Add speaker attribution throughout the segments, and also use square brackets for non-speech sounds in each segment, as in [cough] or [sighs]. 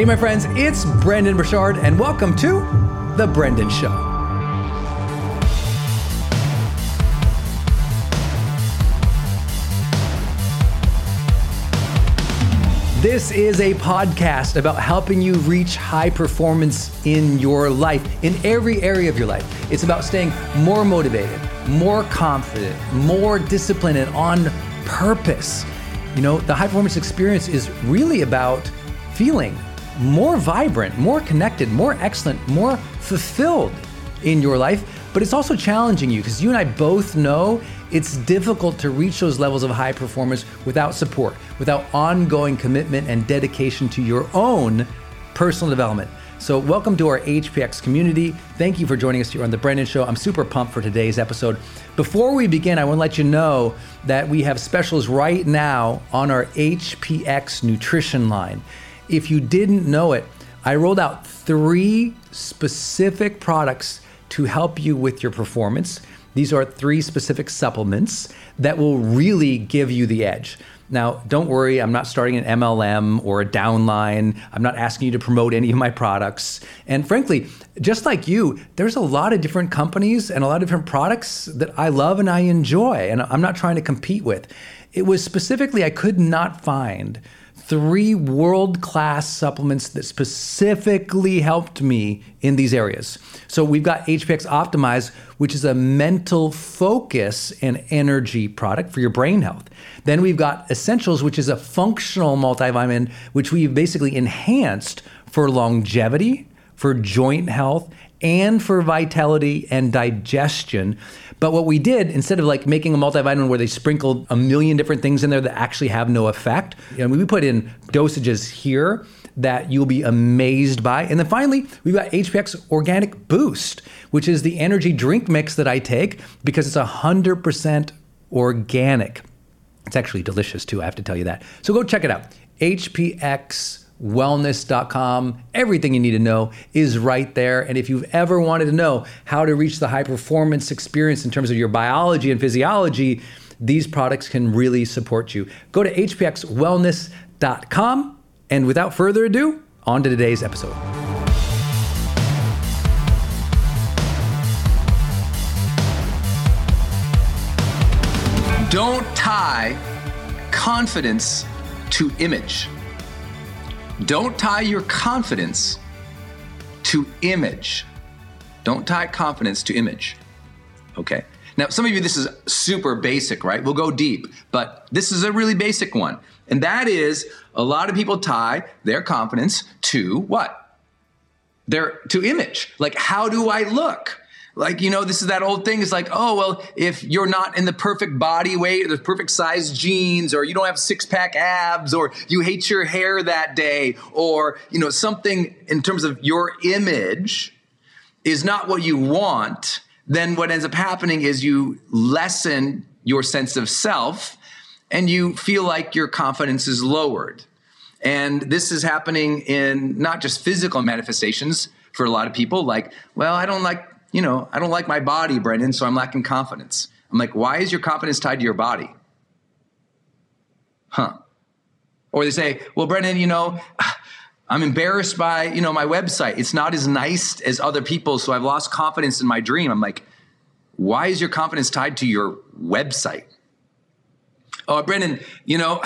Speaker 1: Hey, my friends, it's Brendon Burchard, and welcome to The Brendon Show. This is a podcast about helping you reach high performance in your life, in every area of your life. It's about staying more motivated, more confident, more disciplined, and on purpose. You know, the high performance experience is really about feeling more vibrant, more connected, more excellent, more fulfilled in your life. But it's also challenging you because you and I both know it's difficult to reach those levels of high performance without support, without ongoing commitment and dedication to your own personal development. So, welcome to our HPX community. Thank you for joining us here on The Brendon Show. I'm super pumped for today's episode. Before we begin, I want to let you know that we have specials right now on our HPX nutrition line. If you didn't know it, I rolled out three specific products to help you with your performance. These are three specific supplements that will really give you the edge. Now, don't worry, I'm not starting an MLM or a downline. I'm not asking you to promote any of my products. And frankly, just like you, there's a lot of different companies and a lot of different products that I love and I enjoy, and I'm not trying to compete with. It was specifically, I could not find three world class supplements that specifically helped me in these areas. So we've got HPX Optimize, which is a mental focus and energy product for your brain health. Then we've got Essentials, which is a functional multivitamin, which we've basically enhanced for longevity, for joint health, and for vitality and digestion. But what we did, instead of like making a multivitamin where they sprinkled a million different things in there that actually have no effect, you know, we put in dosages here that you'll be amazed by. And then finally, we've got HPX Organic Boost, which is the energy drink mix that I take because it's 100% organic. It's actually delicious too, I have to tell you that. So go check it out. HPX wellness.com. Everything you need to know is right there. And if you've ever wanted to know how to reach the high performance experience in terms of your biology and physiology, these products can really support you. Go to hpxwellness.com. And without further ado, on to today's episode.
Speaker 2: Don't tie confidence to image. Don't tie your confidence to image. Don't tie confidence to image. Okay. Now, some of you, this is super basic, right? We'll go deep, but this is a really basic one. And that is a lot of people tie their confidence to what? Their to image. Like, how do I look? Like, you know, this is that old thing. It's like, oh, well, if you're not in the perfect body weight or the perfect size jeans, or you don't have six pack abs, or you hate your hair that day, or, you know, something in terms of your image is not what you want, then what ends up happening is you lessen your sense of self and you feel like your confidence is lowered. And this is happening in not just physical manifestations for a lot of people, like, well, I don't like you know, I don't like my body, Brendon, so I'm lacking confidence. I'm like, why is your confidence tied to your body? Huh. Or they say, well, Brendon, you know, [sighs] I'm embarrassed by, you know, my website. It's not as nice as other people, so I've lost confidence in my dream. I'm like, why is your confidence tied to your website? Oh, Brendon, you know,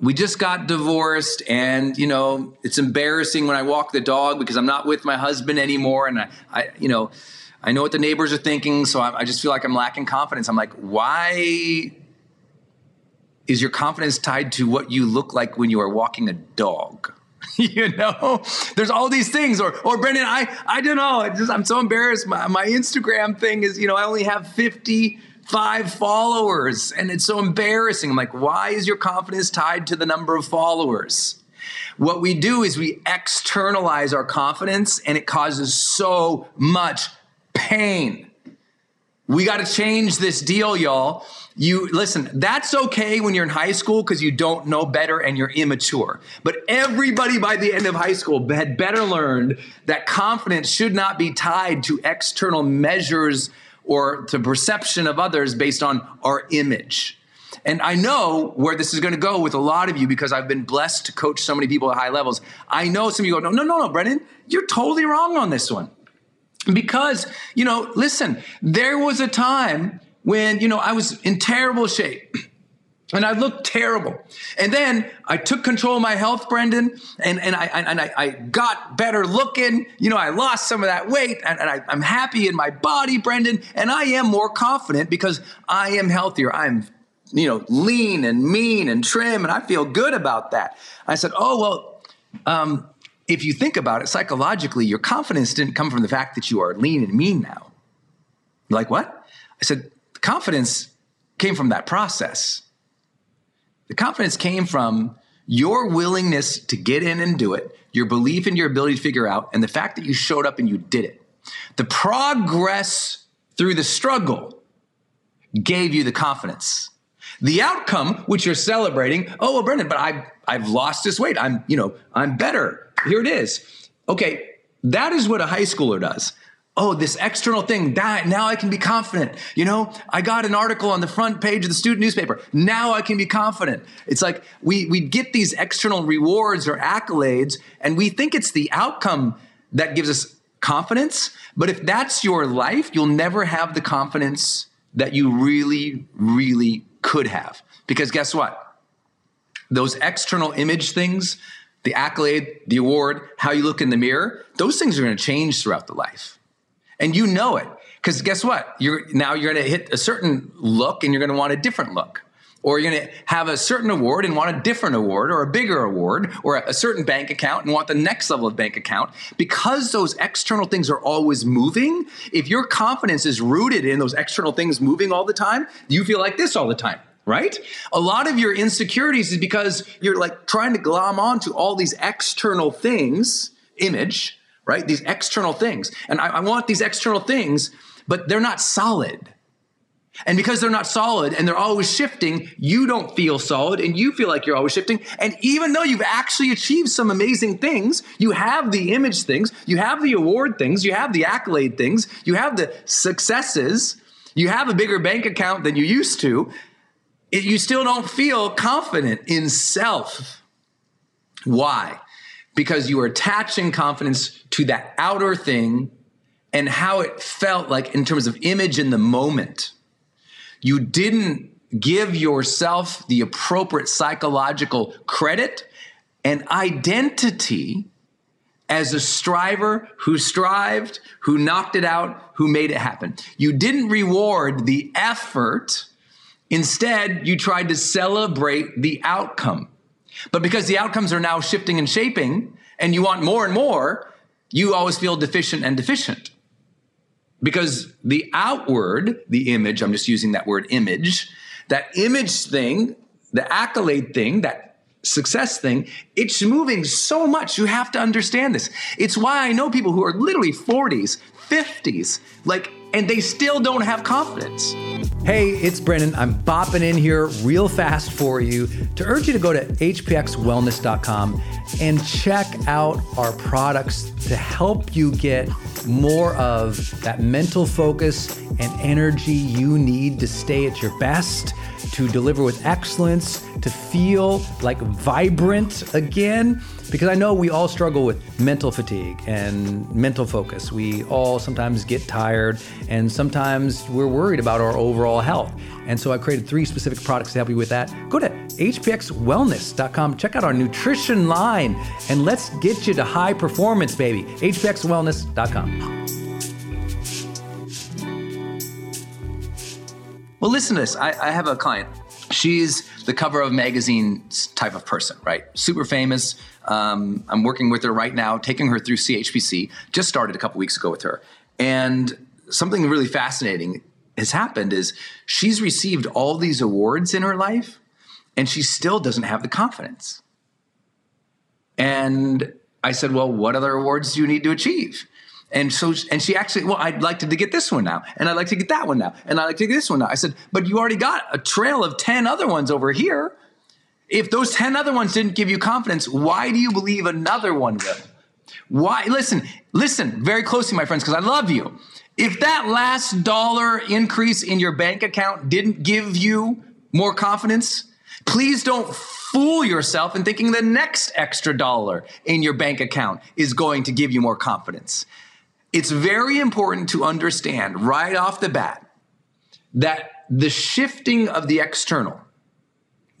Speaker 2: we just got divorced and you know it's embarrassing when i walk the dog because i'm not with my husband anymore. And i, I you know i know what the neighbors are thinking. So I, I just feel like i'm lacking confidence. I'm like why is your confidence tied to what you look like when you are walking a dog? [laughs] You know there's all these things. Or or brendon i i don't know. Just, i'm so embarrassed. My, my instagram thing is you know i only have 50 five followers and it's so embarrassing. I'm like, why is your confidence tied to the number of followers? What we do is we externalize our confidence and it causes so much pain. We got to change this deal, y'all. You listen, that's okay when you're in high school because you don't know better and you're immature. But everybody by the end of high school had better learned that confidence should not be tied to external measures or the perception of others based on our image. And I know where this is going to go with a lot of you because I've been blessed to coach so many people at high levels. I know some of you go, no, no, no, no, Brendon, you're totally wrong on this one. Because, you know, listen, there was a time when, you know, I was in terrible shape. And I looked terrible. And then I took control of my health, Brendon, and, and, I, and I, I got better looking. You know, I lost some of that weight and, and I, I'm happy in my body, Brendon, and I am more confident because I am healthier. I'm, you know, lean and mean and trim, and I feel good about that. I said, oh, well, um, if you think about it psychologically, your confidence didn't come from the fact that you are lean and mean now. Like, what? I said, confidence came from that process the confidence came from your willingness to get in and do it, your belief in your ability to figure out, and the fact that you showed up and you did it. The progress through the struggle gave you the confidence. The outcome, which you're celebrating, oh well, Brendon, but I've I've lost this weight. I'm, you know, I'm better. Here it is. Okay, that is what a high schooler does.
Speaker 1: Oh, this external thing, that now I can be confident. You know, I got an article on the front page of the student newspaper. Now I can be confident. It's like we, we get these external rewards or accolades, and we think it's the outcome that gives us confidence. But if that's your life, you'll never have the confidence that you really, really could have. Because guess what? Those external image things, the accolade, the award, how you look in the mirror, those things are going to change throughout the life and you know it. Because guess what? You're now you're going to hit a certain look and you're going to want a different look. Or you're going to have a certain award and want a different award or a bigger award or a certain bank account and want the next level of bank account. Because those external things are always moving if your confidence is rooted in those external things moving all the time you feel like this all the time right? A lot of your insecurities is because you're like trying to glom onto all these external things image right? These external things. And I, I want these external things, but they're not solid. And because they're not solid and they're always shifting, you don't feel solid and you feel like you're always shifting. And even though you've actually achieved some amazing things, you have the image things, you have the award things, you have the accolade things, you have the successes, you have a bigger bank account than you used to, it, you still don't feel confident in self. Why? Because you were attaching confidence to that outer thing and how it felt like in terms of image in the moment. You didn't give yourself the appropriate psychological credit and identity as a striver who strived, who knocked it out, who made it happen. You didn't reward the effort. Instead, you tried to celebrate the outcome. But because the outcomes are now shifting and shaping, and you want more and more, you always feel deficient and deficient. Because the outward, the image, I'm just using that word image, that image thing, the accolade thing, that success thing, it's moving so much. You have to understand this. It's why I know people who are literally 40s, 50s, like, and they still don't have confidence.
Speaker 3: Hey, it's Brendon. I'm bopping in here real fast for you to urge you to go to hpxwellness.com and check out our products to help you get more of that mental focus and energy you need to stay at your best, to deliver with excellence, to feel like vibrant again because I know we all struggle with mental fatigue and mental focus. We all sometimes get tired and sometimes we're worried about our overall health. And so I created three specific products to help you with that. Go to hpxwellness.com, check out our nutrition line, and let's get you to high performance, baby. hpxwellness.com.
Speaker 1: Well, listen to this. I, I have a client. She's the cover of magazines type of person, right? Super famous, um, I'm working with her right now, taking her through CHPC. Just started a couple weeks ago with her. And something really fascinating has happened is she's received all these awards in her life and she still doesn't have the confidence. And I said, Well, what other awards do you need to achieve? And so, and she actually, well, I'd like to, to get this one now, and I'd like to get that one now, and I'd like to get this one now. I said, but you already got a trail of 10 other ones over here. If those 10 other ones didn't give you confidence, why do you believe another one will? Why? Listen, listen very closely, my friends, because I love you. If that last dollar increase in your bank account didn't give you more confidence, please don't fool yourself in thinking the next extra dollar in your bank account is going to give you more confidence. It's very important to understand right off the bat that the shifting of the external,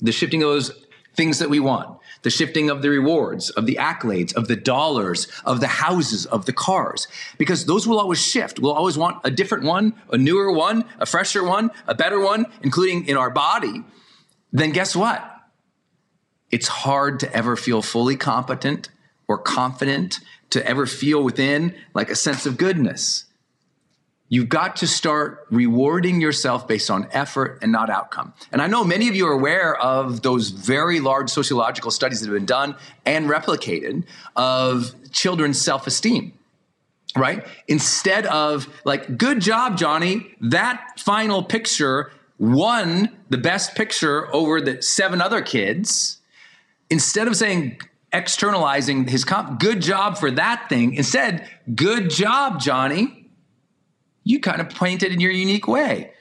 Speaker 1: the shifting of those things that we want, the shifting of the rewards, of the accolades, of the dollars, of the houses, of the cars, because those will always shift. We'll always want a different one, a newer one, a fresher one, a better one, including in our body. Then guess what? It's hard to ever feel fully competent or confident, to ever feel within like a sense of goodness. You've got to start rewarding yourself based on effort and not outcome. And I know many of you are aware of those very large sociological studies that have been done and replicated of children's self esteem, right? Instead of like, good job, Johnny, that final picture won the best picture over the seven other kids. Instead of saying, externalizing his comp, good job for that thing, instead, good job, Johnny
Speaker 4: You kind of painted in your unique way.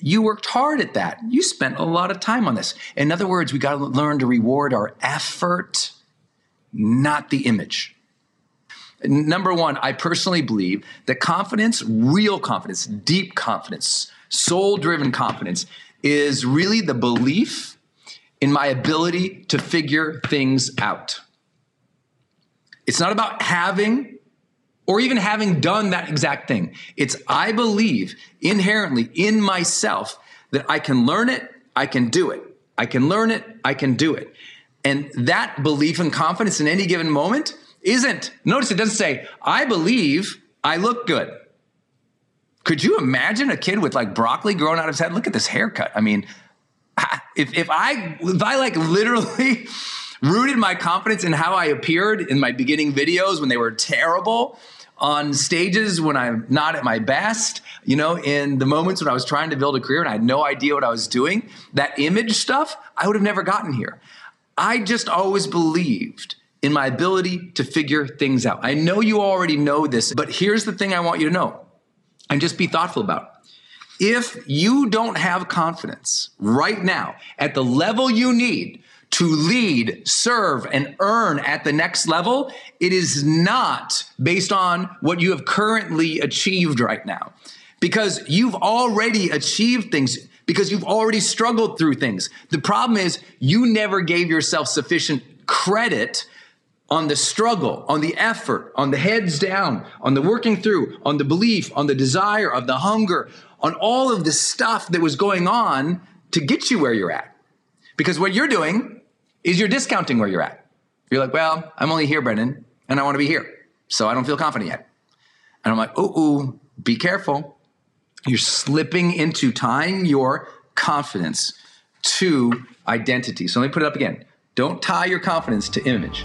Speaker 4: You worked hard at that. You spent a lot of time on this. In other words, we got to learn to reward our effort, not the image. Number one, I personally believe that confidence, real confidence, deep confidence, soul driven confidence, is really the belief in my ability to figure things out. It's not about having or even having done that exact thing. It's I believe inherently in myself that I can learn it, I can do it. I can learn it, I can do it. And that belief and confidence in any given moment isn't, notice it doesn't say, I believe I look good. Could you imagine a kid with like broccoli growing out of his head? Look at this haircut. I mean, if, if I, if I like literally [laughs] rooted my confidence in how I appeared in my beginning videos when they were terrible, on stages when I'm not at my best, you know, in the moments when I was trying to build a career and I had no idea what I was doing, that image stuff, I would have never gotten here. I just always believed in my ability to figure things out. I know you already know this, but here's the thing I want you to know and just be thoughtful about. If you don't have confidence right now at the level you need to lead, serve, and earn at the next level, it is not based on what you have currently achieved right now. Because you've already achieved things, because you've already struggled through things. The problem is you never gave yourself sufficient credit on the struggle, on the effort, on the heads down, on the working through, on the belief, on the desire, of the hunger, on all of the stuff that was going on to get you where you're at. Because what you're doing is you're discounting where you're at. You're like, well, I'm only here, Brendon, and I want to be here. So I don't feel confident yet. And I'm like, oh, ooh, be careful. You're slipping into tying your confidence to identity. So let me put it up again. Don't tie your confidence to image.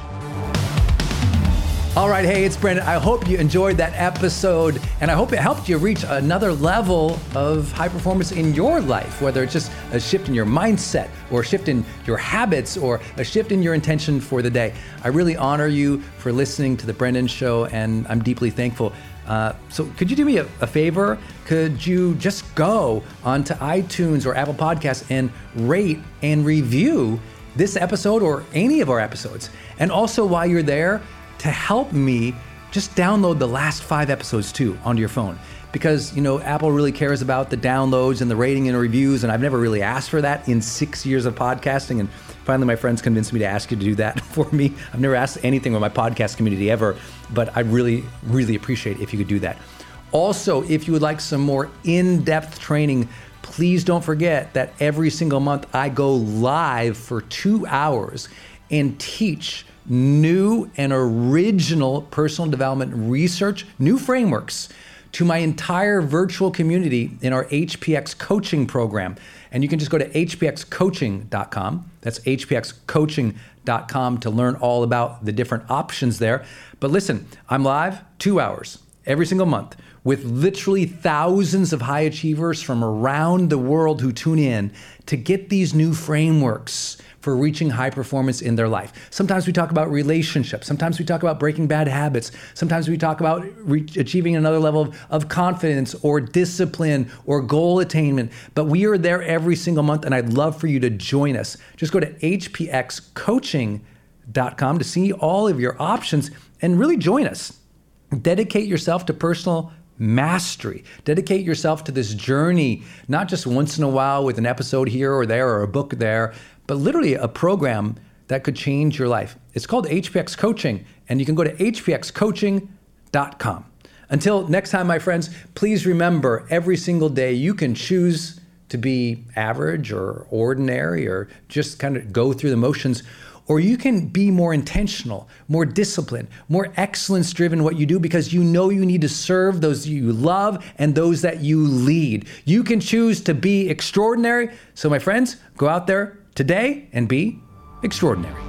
Speaker 1: All right, hey, it's Brendon. I hope you enjoyed that episode, and I hope it helped you reach another level of high performance in your life, whether it's just a shift in your mindset, or a shift in your habits, or a shift in your intention for the day. I really honor you for listening to The Brendon Show, and I'm deeply thankful. Uh, so, could you do me a, a, favor? Could you just go onto iTunes or Apple Podcasts and rate and review this episode or any of our episodes? And also, while you're there, to help me just download the last five episodes too onto your phone. Because you know apple really cares about the downloads and the rating and reviews and i've never really asked for that in six years of podcasting and finally my friends convinced me to ask you to do that [laughs] for me. I've never asked anything with my podcast community ever but i really really appreciate if you could do that. Also if you would like some more in-depth training please don't forget that every single month i go live for two hours and teach new and original personal development research, new frameworks to my entire virtual community in our HPX coaching program. And you can just go to hpxcoaching.com. That's hpxcoaching.com to learn all about the different options there. But listen, I'm live two hours every single month with literally thousands of high achievers from around the world who tune in to get these new frameworks for reaching high performance in their life. Sometimes we talk about relationships. Sometimes we talk about breaking bad habits. Sometimes we talk about re- achieving another level of, of confidence or discipline or goal attainment. But we are there every single month, and I'd love for you to join us. Just go to hpxcoaching.com to see all of your options and really join us. Dedicate yourself to personal mastery. Dedicate yourself to this journey, not just once in a while with an episode here or there or a book there, but literally a program that could change your life. It's called HPX Coaching, and you can go to hpxcoaching.com. Until next time, my friends, please remember every single day you can choose to be average or ordinary or just kind of go through the motions or you can be more intentional, more disciplined, more excellence driven what you do because you know you need to serve those you love and those that you lead. You can choose to be extraordinary. So, my friends, go out there today and be extraordinary.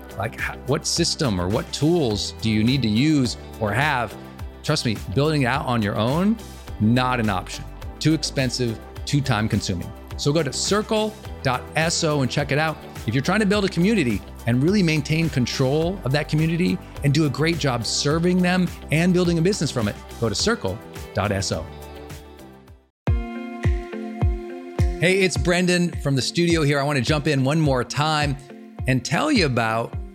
Speaker 3: Like, what system or what tools do you need to use or have? Trust me, building it out on your own, not an option. Too expensive, too time consuming. So go to circle.so and check it out. If you're trying to build a community and really maintain control of that community and do a great job serving them and building a business from it, go to circle.so. Hey, it's Brendon from the studio here. I want to jump in one more time and tell you about